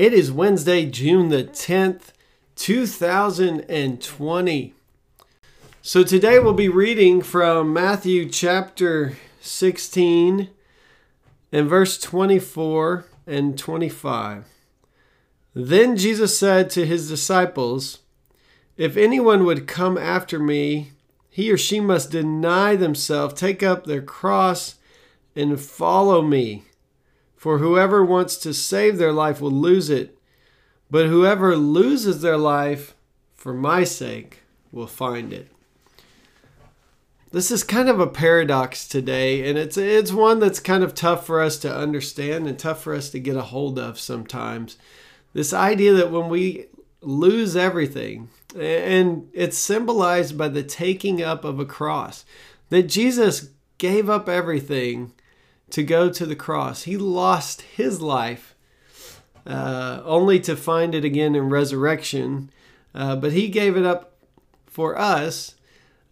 It is Wednesday, June the 10th, 2020. So today we'll be reading from Matthew chapter 16 and verse 24 and 25. Then Jesus said to his disciples, If anyone would come after me, he or she must deny themselves, take up their cross, and follow me. For whoever wants to save their life will lose it, but whoever loses their life for my sake will find it. This is kind of a paradox today, and it's it's one that's kind of tough for us to understand and tough for us to get a hold of sometimes. This idea that when we lose everything, and it's symbolized by the taking up of a cross, that Jesus gave up everything to go to the cross. He lost his life uh, only to find it again in resurrection, uh, but he gave it up for us.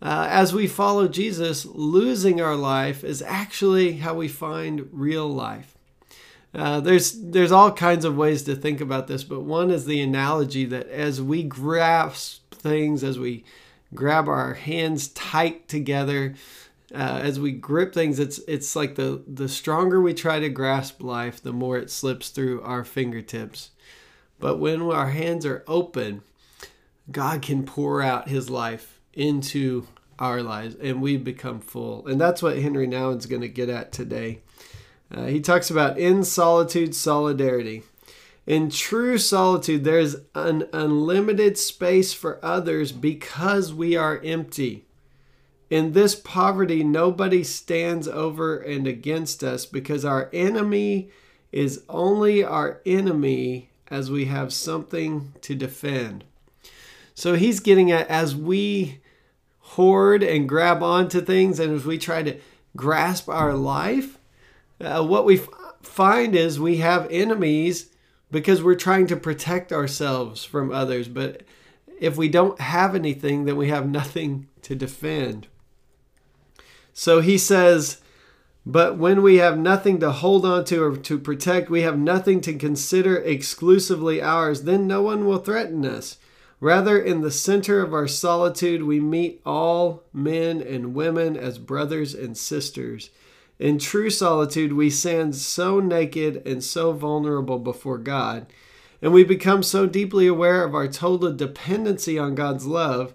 Uh, as we follow Jesus, losing our life is actually how we find real life. Uh, there's there's all kinds of ways to think about this, but one is the analogy that as we grasp things, as we grab our hands tight together, uh, as we grip things, it's it's like the the stronger we try to grasp life, the more it slips through our fingertips. But when our hands are open, God can pour out His life into our lives, and we become full. And that's what Henri Nouwen's going to get at today. Uh, he talks about in solitude solidarity. In true solitude, there's an unlimited space for others because we are empty. In this poverty, nobody stands over and against us because our enemy is only our enemy as we have something to defend. So he's getting at as we hoard and grab onto things and as we try to grasp our life, uh, what we f- find is we have enemies because we're trying to protect ourselves from others. But if we don't have anything, then we have nothing to defend. So he says, But when we have nothing to hold on to or to protect, we have nothing to consider exclusively ours, then no one will threaten us. Rather, in the center of our solitude, we meet all men and women as brothers and sisters. In true solitude, we stand so naked and so vulnerable before God, and we become so deeply aware of our total dependency on God's love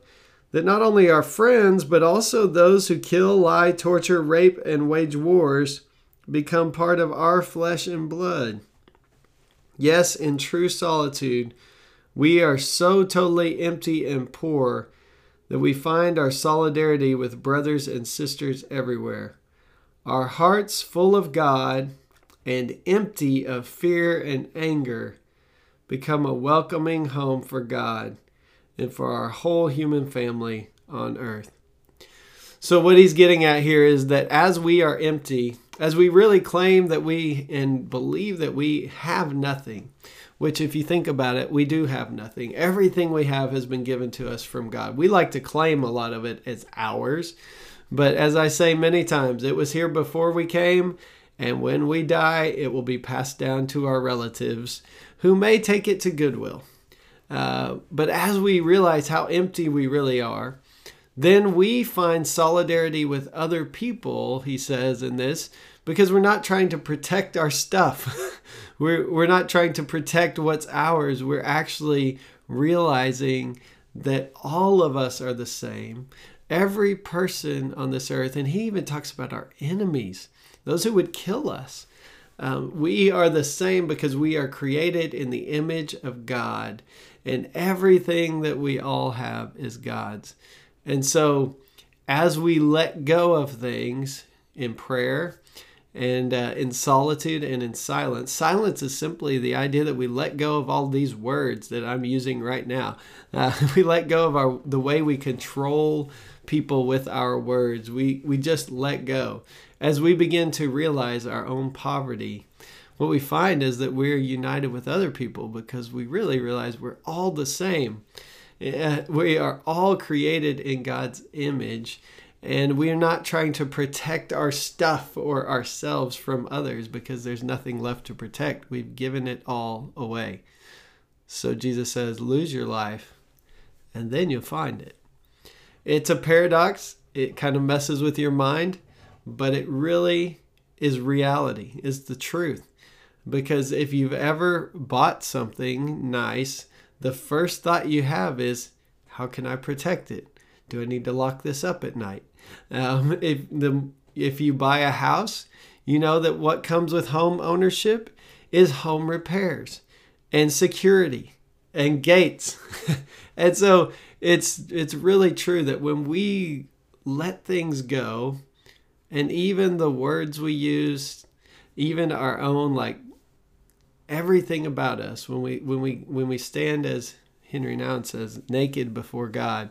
that not only our friends, but also those who kill, lie, torture, rape, and wage wars become part of our flesh and blood. Yes, in true solitude, we are so totally empty and poor that we find our solidarity with brothers and sisters everywhere. Our hearts full of God and empty of fear and anger become a welcoming home for God and for our whole human family on earth. So, what he's getting at here is that as we are empty, as we really claim that we and believe that we have nothing, which, if you think about it, we do have nothing. Everything we have has been given to us from God. We like to claim a lot of it as ours, but as I say many times, it was here before we came, and when we die, it will be passed down to our relatives who may take it to Goodwill. Uh, but as we realize how empty we really are, then we find solidarity with other people, he says in this, because we're not trying to protect our stuff. we're, we're not trying to protect what's ours. We're actually realizing that all of us are the same. Every person on this earth, and he even talks about our enemies, those who would kill us. Um, we are the same because we are created in the image of God and everything that we all have is God's. And so, as we let go of things in prayer and uh, in solitude and in silence. Silence is simply the idea that we let go of all these words that I'm using right now. Uh, we let go of our the way we control people with our words. We we just let go as we begin to realize our own poverty. What we find is that we're united with other people because we really realize we're all the same. Uh, we are all created in God's image and we are not trying to protect our stuff or ourselves from others because there's nothing left to protect. We've given it all away. So Jesus says, lose your life and then you'll find it. It's a paradox. It kind of messes with your mind, but it really is reality, is the truth. Because if you've ever bought something nice, the first thought you have is, how can I protect it? Do I need to lock this up at night? Um, if the if you buy a house, you know that what comes with home ownership is home repairs and security and gates. and so it's it's really true that when we let things go and even the words we use, even our own like everything about us when we when we when we stand as Henri Nouwen says naked before God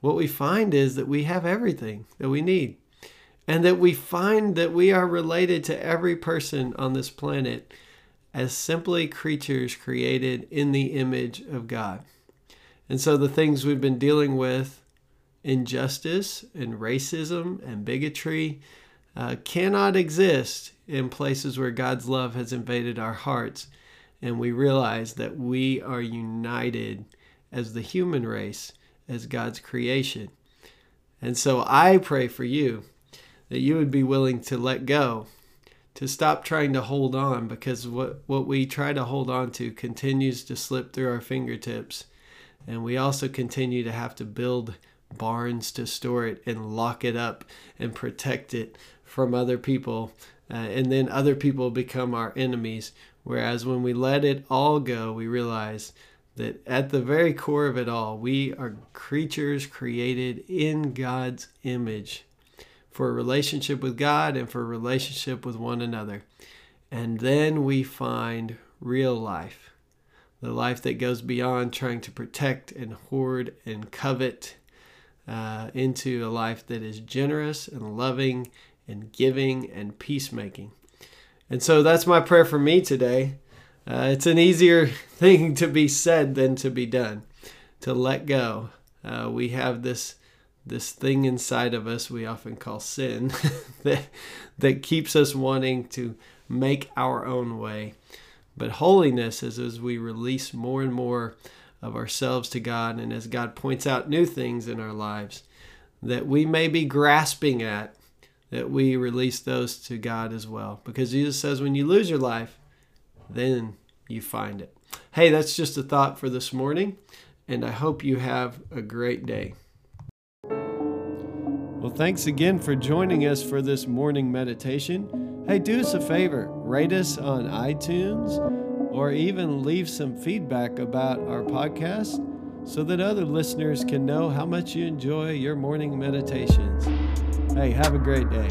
what we find is that we have everything that we need. And that we find that we are related to every person on this planet as simply creatures created in the image of God. And so the things we've been dealing with, injustice and racism and bigotry, uh, cannot exist in places where God's love has invaded our hearts. And we realize that we are united as the human race as God's creation. And so I pray for you that you would be willing to let go, to stop trying to hold on, because what, what we try to hold on to continues to slip through our fingertips. And we also continue to have to build barns to store it and lock it up and protect it from other people. Uh, and then other people become our enemies. Whereas when we let it all go, we realize that at the very core of it all, we are creatures created in God's image for a relationship with God and for a relationship with one another. And then we find real life, the life that goes beyond trying to protect and hoard and covet uh, into a life that is generous and loving and giving and peacemaking. And so that's my prayer for me today uh, it's an easier thing to be said than to be done. To let go. Uh, we have this this thing inside of us we often call sin that that keeps us wanting to make our own way. But holiness is as we release more and more of ourselves to God, and as God points out new things in our lives that we may be grasping at, that we release those to God as well. Because Jesus says, when you lose your life, then you find it. Hey, that's just a thought for this morning, and I hope you have a great day. Well, thanks again for joining us for this morning meditation. Hey, do us a favor rate us on iTunes or even leave some feedback about our podcast so that other listeners can know how much you enjoy your morning meditations. Hey, have a great day.